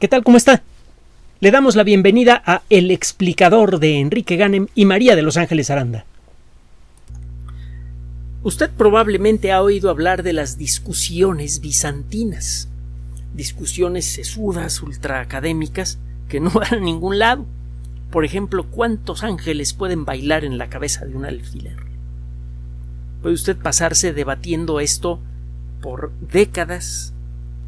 ¿Qué tal? ¿Cómo está? Le damos la bienvenida a El explicador de Enrique Ganem y María de Los Ángeles Aranda. Usted probablemente ha oído hablar de las discusiones bizantinas, discusiones sesudas, ultraacadémicas, que no van a ningún lado. Por ejemplo, ¿cuántos ángeles pueden bailar en la cabeza de un alfiler? Puede usted pasarse debatiendo esto por décadas,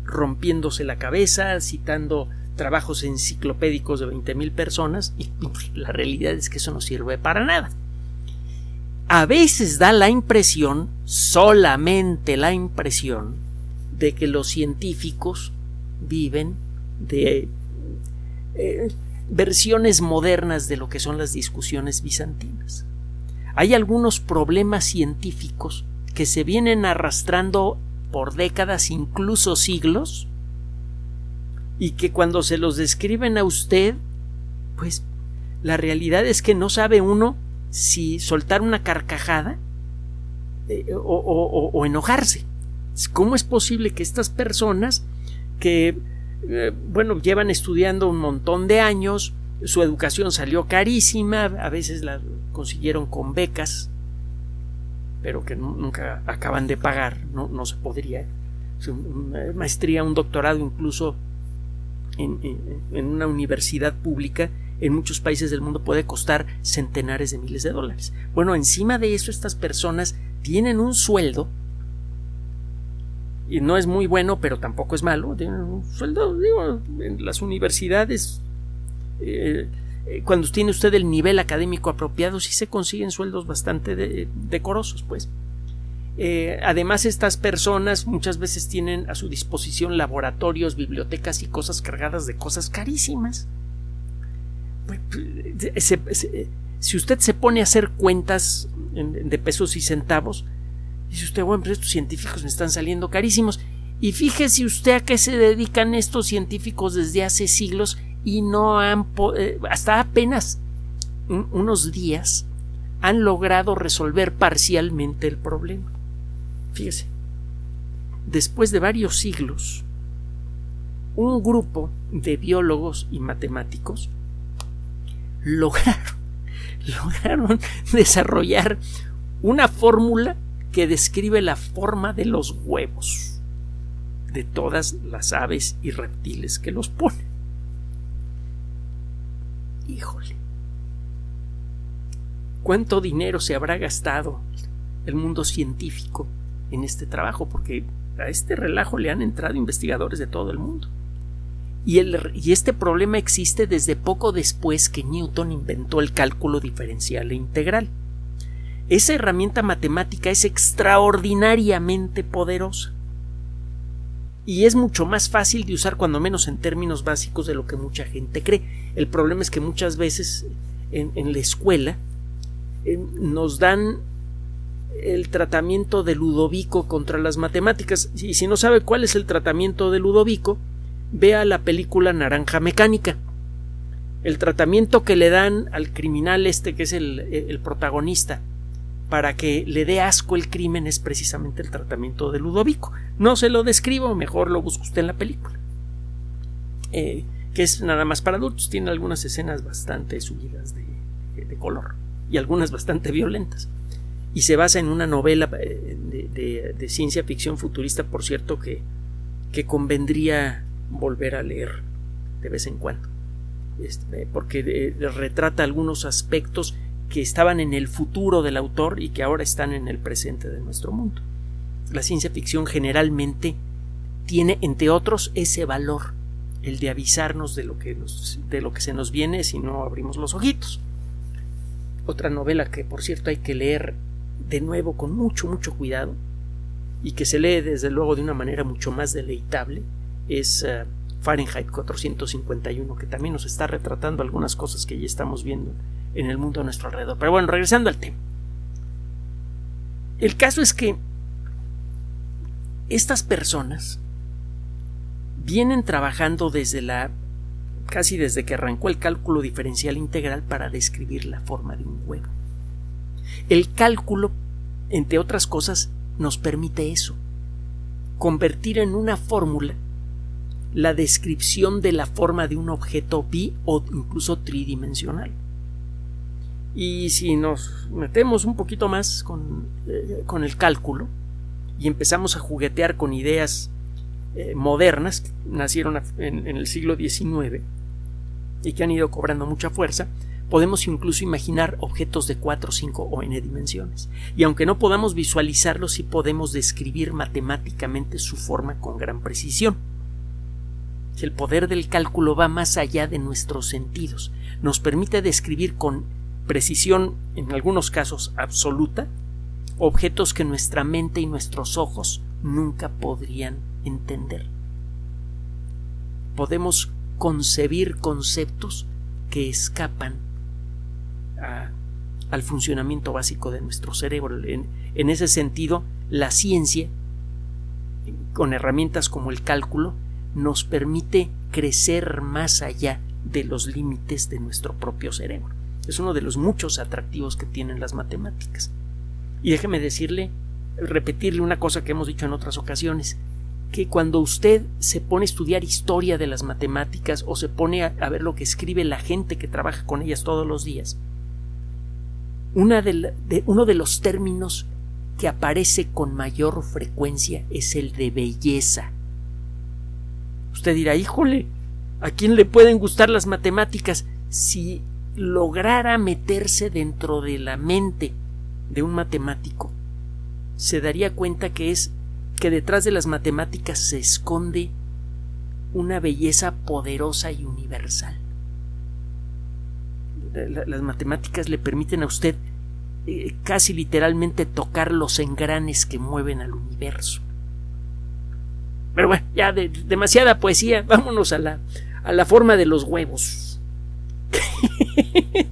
rompiéndose la cabeza, citando trabajos enciclopédicos de 20.000 personas y pues, la realidad es que eso no sirve para nada. A veces da la impresión, solamente la impresión, de que los científicos viven de eh, versiones modernas de lo que son las discusiones bizantinas. Hay algunos problemas científicos que se vienen arrastrando por décadas, incluso siglos, y que cuando se los describen a usted, pues la realidad es que no sabe uno si soltar una carcajada eh, o, enojarse. ¿Cómo es posible que estas personas que, eh, bueno, llevan estudiando un montón de años, su educación salió carísima, a veces la consiguieron con becas, pero que nunca acaban de pagar, no, no se podría. Una maestría, un doctorado incluso en, en, una universidad pública en muchos países del mundo puede costar centenares de miles de dólares. Bueno, encima de eso estas personas tienen un sueldo y no es muy bueno, pero tampoco es malo. Tienen un sueldo, digo, en las universidades eh, eh, cuando tiene usted el nivel académico apropiado, sí se consiguen sueldos bastante decorosos, pues. Eh, además, estas personas muchas veces tienen a su disposición laboratorios, bibliotecas y cosas cargadas de cosas carísimas. Pues, si usted se pone a hacer cuentas de pesos y centavos, dice usted, bueno, pero estos científicos me están saliendo carísimos. Y fíjese usted a qué se dedican estos científicos desde hace siglos y no han eh, hasta apenas unos días han logrado resolver parcialmente el problema. Fíjese, después de varios siglos, un grupo de biólogos y matemáticos lograron, lograron desarrollar una fórmula que describe la forma de los huevos de todas las aves y reptiles que los ponen. Híjole. ¿Cuánto dinero se habrá gastado el mundo científico en este trabajo? Porque a este relajo le han entrado investigadores de todo el mundo. Y, y, este problema existe desde poco después que Newton inventó el cálculo diferencial e integral. Esa herramienta matemática es extraordinariamente poderosa y es mucho más fácil de usar cuando menos en términos básicos de lo que mucha gente cree. El problema es que muchas veces en, la escuela nos dan el tratamiento de Ludovico contra las matemáticas y si no sabe cuál es el tratamiento de Ludovico, vea la película Naranja Mecánica. El tratamiento que le dan al criminal este que es el protagonista para que le dé asco el crimen es precisamente el tratamiento de Ludovico. No se lo describo, mejor lo busca usted en la película. Eh, que es nada más para adultos, tiene algunas escenas bastante subidas de, color y algunas bastante violentas. Y se basa en una novela eh, de, ciencia ficción futurista, por cierto, que, que convendría volver a leer de vez en cuando. Este, porque eh, retrata algunos aspectos que estaban en el futuro del autor y que ahora están en el presente de nuestro mundo. La ciencia ficción generalmente tiene, entre otros, ese valor, el de avisarnos de lo que, de lo que se nos viene si no abrimos los ojitos. Otra novela que, por cierto, hay que leer de nuevo con mucho, mucho cuidado y que se lee desde luego de una manera mucho más deleitable es eh, Fahrenheit 451, que también nos está retratando algunas cosas que ya estamos viendo en el mundo a nuestro alrededor. Pero bueno, regresando al tema. El caso es que estas personas vienen trabajando desde la casi desde que arrancó el cálculo diferencial integral para describir la forma de un huevo. El cálculo, entre otras cosas, nos permite eso, convertir en una fórmula la descripción de la forma de un objeto bi o incluso tridimensional. Y si nos metemos un poquito más con, eh, con el cálculo y empezamos a juguetear con ideas eh, modernas que nacieron en, en el siglo XIX y que han ido cobrando mucha fuerza, podemos incluso imaginar objetos de 4, 5 o n dimensiones. Y aunque no podamos visualizarlos, sí podemos describir matemáticamente su forma con gran precisión. El poder del cálculo va más allá de nuestros sentidos. Nos permite describir con precisión, en algunos casos absoluta, objetos que nuestra mente y nuestros ojos nunca podrían entender. Podemos concebir conceptos que escapan al funcionamiento básico de nuestro cerebro. En, ese sentido, la ciencia, con herramientas como el cálculo, nos permite crecer más allá de los límites de nuestro propio cerebro. Es uno de los muchos atractivos que tienen las matemáticas. Y déjeme decirle, repetirle una cosa que hemos dicho en otras ocasiones, que cuando usted se pone a estudiar historia de las matemáticas o se pone a, ver lo que escribe la gente que trabaja con ellas todos los días, uno de los términos que aparece con mayor frecuencia es el de belleza. Usted dirá, híjole, ¿a quién le pueden gustar las matemáticas? Si lograra meterse dentro de la mente de un matemático, se daría cuenta que es que detrás de las matemáticas se esconde una belleza poderosa y universal las matemáticas le permiten a usted eh, casi literalmente tocar los engranes que mueven al universo. Pero bueno, ya de, demasiada poesía, vámonos a la, a la forma de los huevos.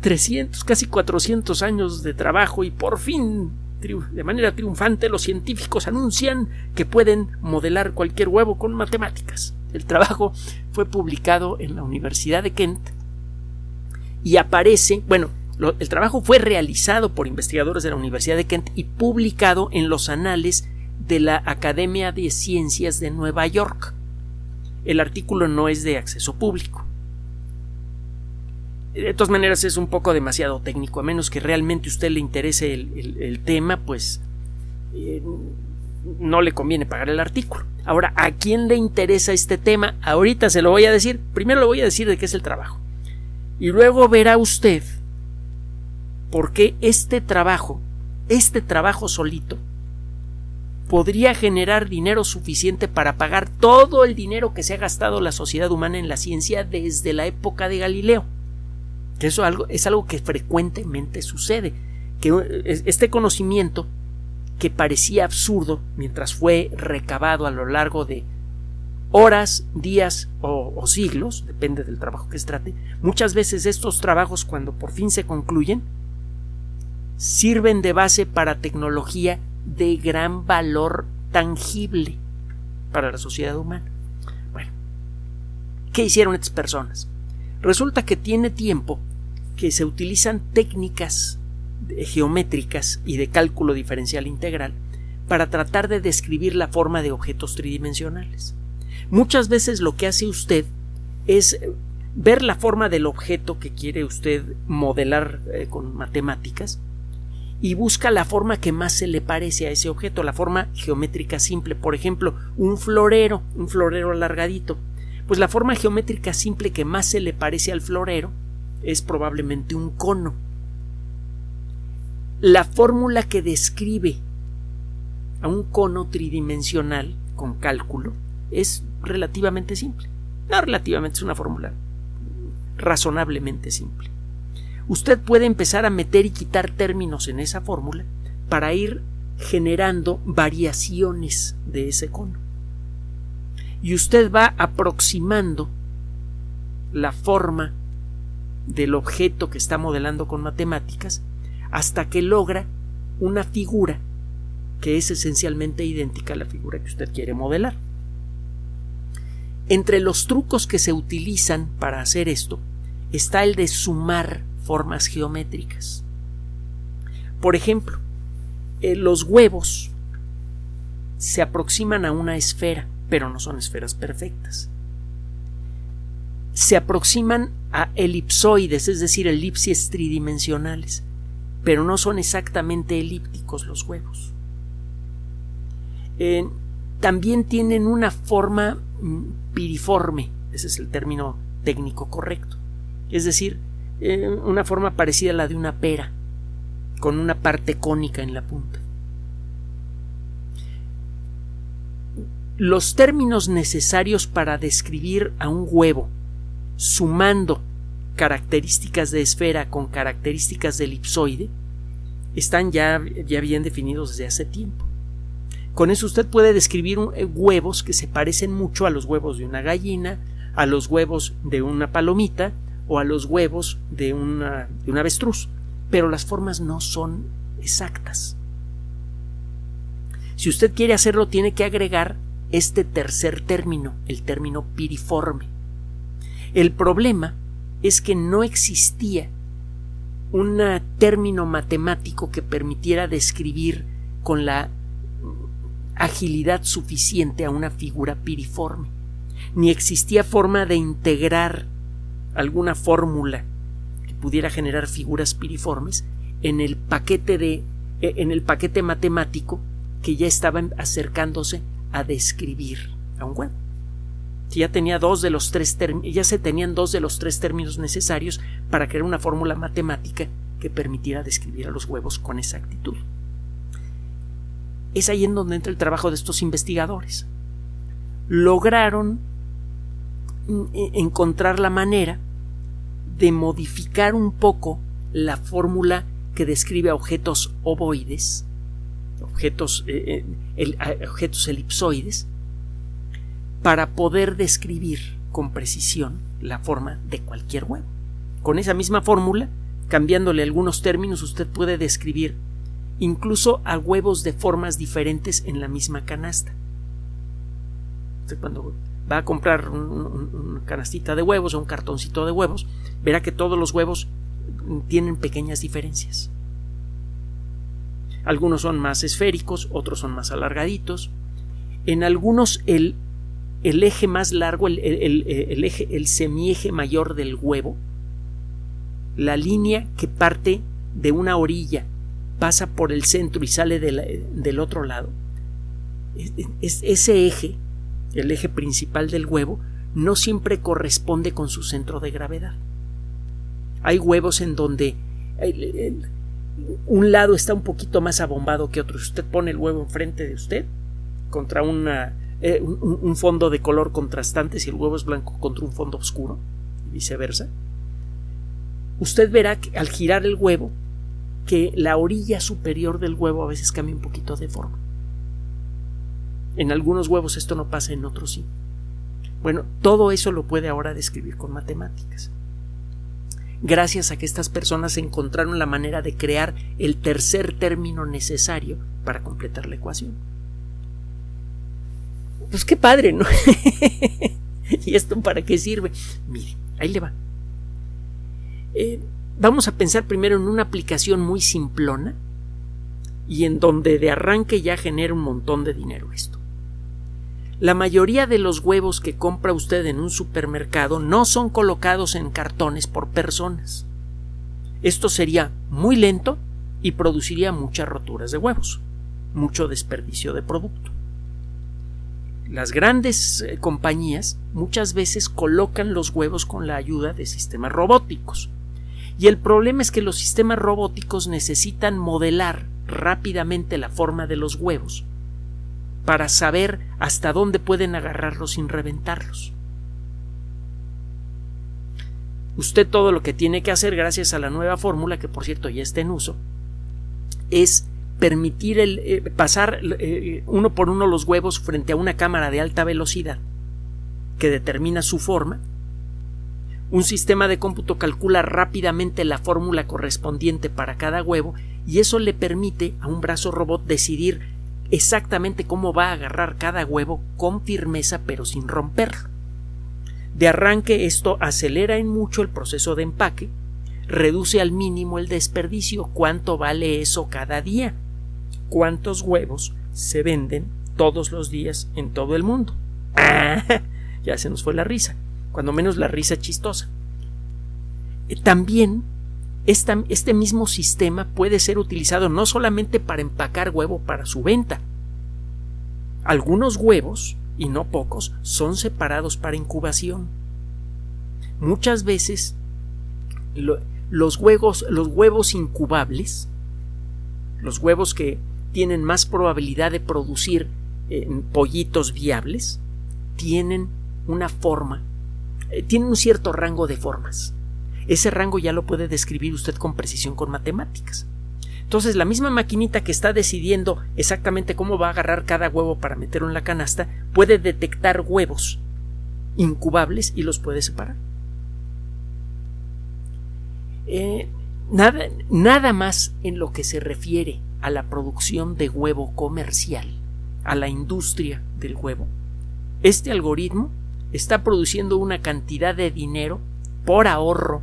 300, casi 400 años de trabajo y por fin, de manera triunfante, los científicos anuncian que pueden modelar cualquier huevo con matemáticas. El trabajo fue publicado en la Universidad de Kent y aparece, bueno, el trabajo fue realizado por investigadores de la Universidad de Kent y publicado en los anales de la Academia de Ciencias de Nueva York. El artículo no es de acceso público. De todas maneras es un poco demasiado técnico, a menos que realmente a usted le interese el, tema, pues eh, no le conviene pagar el artículo. Ahora, ¿a quién le interesa este tema? Ahorita se lo voy a decir. Primero le voy a decir de qué es el trabajo. Y luego verá usted por qué este trabajo, este trabajo solito, podría generar dinero suficiente para pagar todo el dinero que se ha gastado la sociedad humana en la ciencia desde la época de Galileo. Que eso es algo que frecuentemente sucede, que este conocimiento que parecía absurdo mientras fue recabado a lo largo de horas, días o, siglos, depende del trabajo que se trate, muchas veces estos trabajos cuando por fin se concluyen sirven de base para tecnología de gran valor tangible para la sociedad humana. Bueno, ¿qué hicieron estas personas? Resulta que tiene tiempo que se utilizan técnicas geométricas y de cálculo diferencial integral para tratar de describir la forma de objetos tridimensionales. Muchas veces lo que hace usted es ver la forma del objeto que quiere usted modelar eh, con matemáticas y busca la forma que más se le parece a ese objeto, la forma geométrica simple. Por ejemplo, un florero, un florero alargadito. Pues la forma geométrica simple que más se le parece al florero es probablemente un cono la fórmula que describe a un cono tridimensional con cálculo es relativamente simple. No relativamente, es una fórmula razonablemente simple. Usted puede empezar a meter y quitar términos en esa fórmula para ir generando variaciones de ese cono. Y usted va aproximando la forma del objeto que está modelando con matemáticas hasta que logra una figura que es esencialmente idéntica a la figura que usted quiere modelar. Entre los trucos que se utilizan para hacer esto está el de sumar formas geométricas. Por ejemplo, eh, los huevos se aproximan a una esfera pero no son esferas perfectas. Se aproximan a elipsoides, es decir, elipsis tridimensionales, pero no son exactamente elípticos los huevos. Eh, también tienen una forma mm, piriforme, ese es el término técnico correcto, es decir, eh, una forma parecida a la de una pera, con una parte cónica en la punta. Los términos necesarios para describir a un huevo, sumando características de esfera con características de elipsoide, están ya, ya bien definidos desde hace tiempo. Con eso usted puede describir eh, huevos que se parecen mucho a los huevos de una gallina, a los huevos de una palomita o a los huevos de, una, de un avestruz, pero las formas no son exactas. Si usted quiere hacerlo, tiene que agregar este tercer término, el término piriforme. El problema es que no existía un término matemático que permitiera describir con la agilidad suficiente a una figura piriforme, ni existía forma de integrar alguna fórmula que pudiera generar figuras piriformes en el paquete de eh, en el paquete matemático que ya estaban acercándose a describir a un huevo. Ya tenía dos de los tres se tenían dos de los tres términos necesarios para crear una fórmula matemática que permitiera describir a los huevos con exactitud. Es ahí en donde entra el trabajo de estos investigadores. Lograron mm, e, encontrar la manera de modificar un poco la fórmula que describe a objetos ovoides, objetos, eh, eh, objetos elipsoides, para poder describir con precisión la forma de cualquier huevo. Con esa misma fórmula, cambiándole algunos términos, usted puede describir incluso a huevos de formas diferentes en la misma canasta. cuando va a comprar una canastita de huevos o un cartoncito de huevos, verá que todos los huevos tienen pequeñas diferencias. Algunos son más esféricos, otros son más alargaditos. En algunos el, el eje más largo, el, el, eje, el semieje mayor del huevo, la línea que parte de una orilla pasa por el centro y sale del otro lado, es, ese eje, el eje principal del huevo, no siempre corresponde con su centro de gravedad. Hay huevos en donde un lado está un poquito más abombado que otro. Usted pone el huevo enfrente de usted contra una, eh, un, un, fondo de color contrastante, si el huevo es blanco contra un fondo oscuro, y viceversa, usted verá que al girar el huevo que la orilla superior del huevo a veces cambia un poquito de forma. En algunos huevos esto no pasa, en otros sí. Bueno, todo eso lo puede ahora describir con matemáticas. Gracias a que estas personas encontraron la manera de crear el tercer término necesario para completar la ecuación. Pues qué padre, ¿no? ¿Y esto para qué sirve? Mire, ahí le va. Eh, vamos a pensar primero en una aplicación muy simplona y en donde de arranque ya genera un montón de dinero esto. La mayoría de los huevos que compra usted en un supermercado no son colocados en cartones por personas. Esto sería muy lento y produciría muchas roturas de huevos, mucho desperdicio de producto. Las grandes eh, compañías muchas veces colocan los huevos con la ayuda de sistemas robóticos, y el problema es que los sistemas robóticos necesitan modelar rápidamente la forma de los huevos para saber hasta dónde pueden agarrarlos sin reventarlos. Usted todo lo que tiene que hacer gracias a la nueva fórmula, que por cierto ya está en uso, es permitir el, eh, pasar eh, uno por uno los huevos frente a una cámara de alta velocidad que determina su forma un sistema de cómputo calcula rápidamente la fórmula correspondiente para cada huevo y eso le permite a un brazo robot decidir exactamente cómo va a agarrar cada huevo con firmeza pero sin romperlo. De arranque esto acelera en mucho el proceso de empaque, reduce al mínimo el desperdicio, cuánto vale eso cada día, cuántos huevos se venden todos los días en todo el mundo. ya se nos fue la risa, cuando menos la risa chistosa. Eh, también este mismo sistema puede ser utilizado no solamente para empacar huevo para su venta. Algunos huevos, y no pocos, son separados para incubación. Muchas veces los, huevos, los huevos incubables, los huevos que tienen más probabilidad de producir eh, pollitos viables, tienen una forma, eh, tienen un cierto rango de formas. Ese rango ya lo puede describir usted con precisión con matemáticas. Entonces, la misma maquinita que está decidiendo exactamente cómo va a agarrar cada huevo para meterlo en la canasta, puede detectar huevos incubables y los puede separar. Eh, nada, nada más en lo que se refiere a la producción de huevo comercial, a la industria del huevo. Este algoritmo está produciendo una cantidad de dinero por ahorro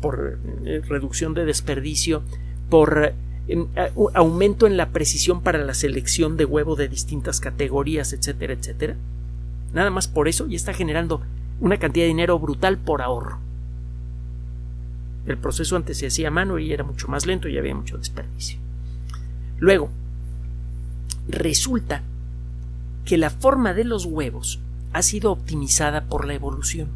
por eh, reducción de desperdicio, por aumento en la precisión para la selección de huevo de distintas categorías, etcétera, etcétera. Nada más por eso y está generando una cantidad de dinero brutal por ahorro. El proceso antes se hacía a mano y era mucho más lento y había mucho desperdicio. Luego, resulta que la forma de los huevos ha sido optimizada por la evolución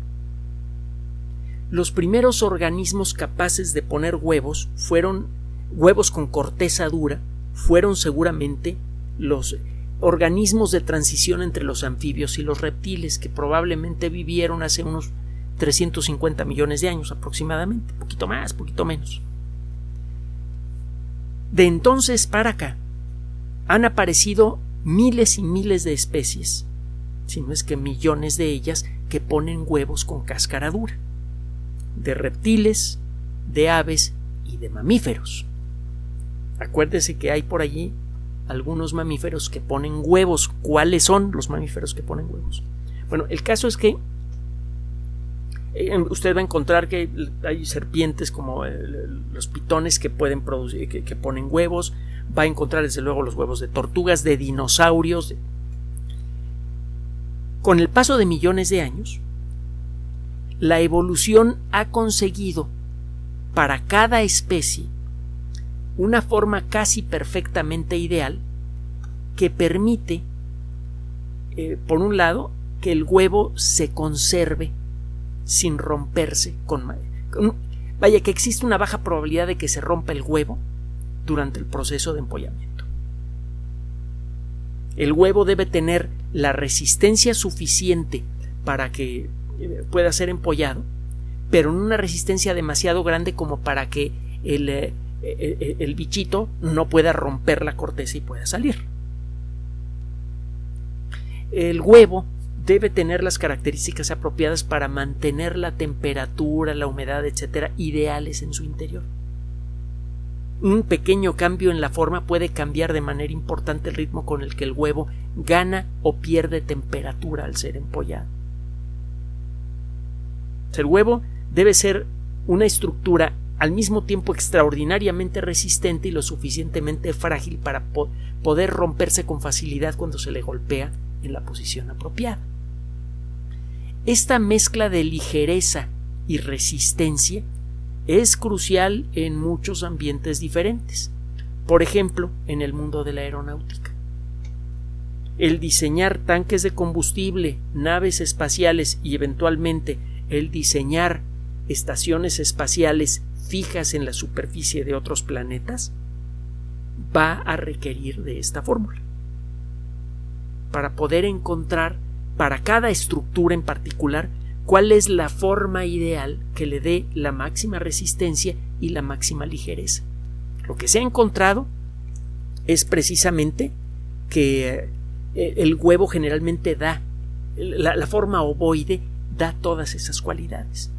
los primeros organismos capaces de poner huevos fueron huevos con corteza dura, fueron seguramente los organismos de transición entre los anfibios y los reptiles que probablemente vivieron hace unos 350 millones de años aproximadamente, poquito más, poquito menos. De entonces para acá han aparecido miles y miles de especies, si no es que millones de ellas, que ponen huevos con cáscara dura de reptiles, de aves y de mamíferos. Acuérdese que hay por allí algunos mamíferos que ponen huevos. ¿Cuáles son los mamíferos que ponen huevos? Bueno, el caso es que usted va a encontrar que hay serpientes como los pitones que pueden producir, que, ponen huevos. Va a encontrar desde luego los huevos de tortugas, de dinosaurios. Con el paso de millones de años, la evolución ha conseguido para cada especie una forma casi perfectamente ideal que permite, eh, por un lado, que el huevo se conserve sin romperse con, vaya que existe una baja probabilidad de que se rompa el huevo durante el proceso de empollamiento. El huevo debe tener la resistencia suficiente para que pueda ser empollado, pero en una resistencia demasiado grande como para que el, eh, eh, el, bichito no pueda romper la corteza y pueda salir. El huevo debe tener las características apropiadas para mantener la temperatura, la humedad, etcétera, ideales en su interior. Un pequeño cambio en la forma puede cambiar de manera importante el ritmo con el que el huevo gana o pierde temperatura al ser empollado. El huevo debe ser una estructura al mismo tiempo extraordinariamente resistente y lo suficientemente frágil para poder romperse con facilidad cuando se le golpea en la posición apropiada. Esta mezcla de ligereza y resistencia es crucial en muchos ambientes diferentes, por ejemplo, en el mundo de la aeronáutica. El diseñar tanques de combustible, naves espaciales y eventualmente el diseñar estaciones espaciales fijas en la superficie de otros planetas va a requerir de esta fórmula para poder encontrar para cada estructura en particular cuál es la forma ideal que le dé la máxima resistencia y la máxima ligereza. Lo que se ha encontrado es precisamente que eh, el huevo generalmente da la, forma ovoide da todas esas cualidades.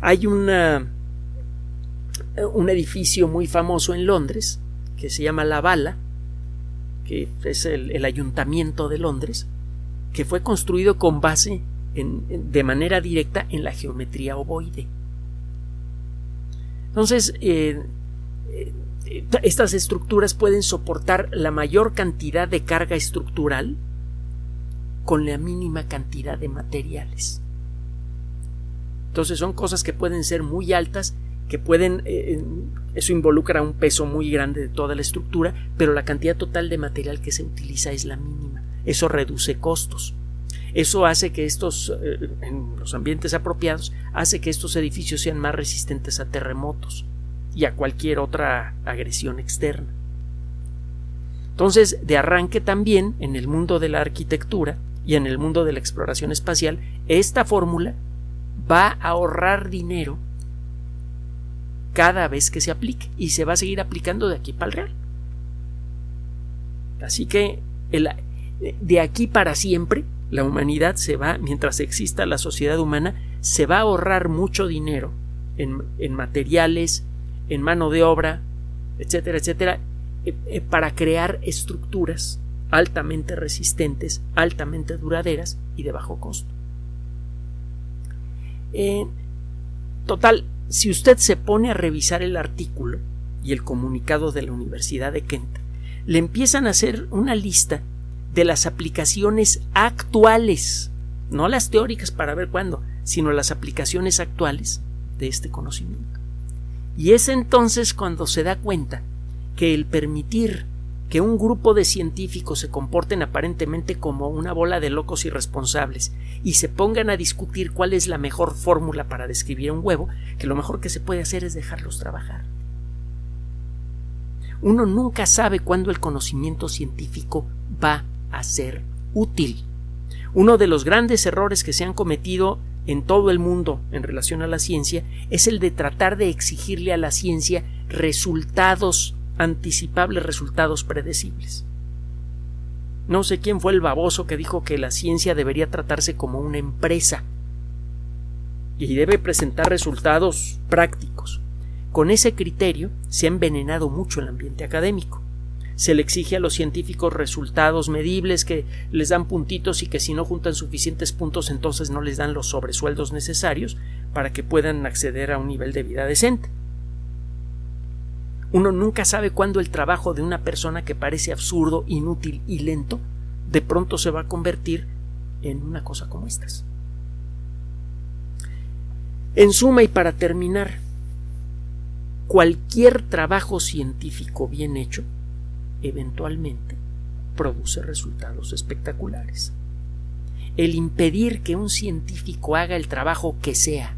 Hay una, un edificio muy famoso en Londres que se llama La Bala, que es el, ayuntamiento de Londres, que fue construido con base de manera directa en la geometría ovoide. Entonces, eh, eh, estas estructuras pueden soportar la mayor cantidad de carga estructural con la mínima cantidad de materiales. Entonces son cosas que pueden ser muy altas, que pueden, eh, eso involucra un peso muy grande de toda la estructura, pero la cantidad total de material que se utiliza es la mínima. Eso reduce costos. Eso hace que estos, eh, en los ambientes apropiados, hace que estos edificios sean más resistentes a terremotos y a cualquier otra agresión externa. Entonces, de arranque también, en el mundo de la arquitectura y en el mundo de la exploración espacial, esta fórmula va a ahorrar dinero cada vez que se aplique y se va a seguir aplicando de aquí para el real. Así que de aquí para siempre la humanidad se va, mientras exista la sociedad humana, se va a ahorrar mucho dinero en, materiales, en mano de obra, etcétera, etcétera, eh, eh, para crear estructuras altamente resistentes, altamente duraderas y de bajo costo. total, si usted se pone a revisar el artículo y el comunicado de la Universidad de Kent, le empiezan a hacer una lista de las aplicaciones actuales, no las teóricas para ver cuándo, sino las aplicaciones actuales de este conocimiento. Y es entonces cuando se da cuenta que el permitir que un grupo de científicos se comporten aparentemente como una bola de locos irresponsables y se pongan a discutir cuál es la mejor fórmula para describir un huevo, que lo mejor que se puede hacer es dejarlos trabajar. Uno nunca sabe cuándo el conocimiento científico va a ser útil. Uno de los grandes errores que se han cometido en todo el mundo en relación a la ciencia es el de tratar de exigirle a la ciencia resultados anticipables, resultados predecibles. No sé quién fue el baboso que dijo que la ciencia debería tratarse como una empresa y debe presentar resultados prácticos. Con ese criterio se ha envenenado mucho el ambiente académico se le exige a los científicos resultados medibles que les dan puntitos y que si no juntan suficientes puntos entonces no les dan los sobresueldos necesarios para que puedan acceder a un nivel de vida decente. Uno nunca sabe cuándo el trabajo de una persona que parece absurdo, inútil y lento de pronto se va a convertir en una cosa como estas. En suma y para terminar, cualquier trabajo científico bien hecho eventualmente produce resultados espectaculares. El impedir que un científico haga el trabajo que sea,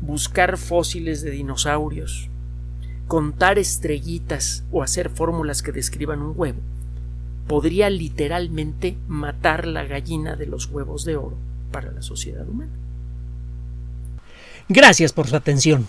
buscar fósiles de dinosaurios, contar estrellitas o hacer fórmulas que describan un huevo, podría literalmente matar la gallina de los huevos de oro para la sociedad humana. Gracias por su atención.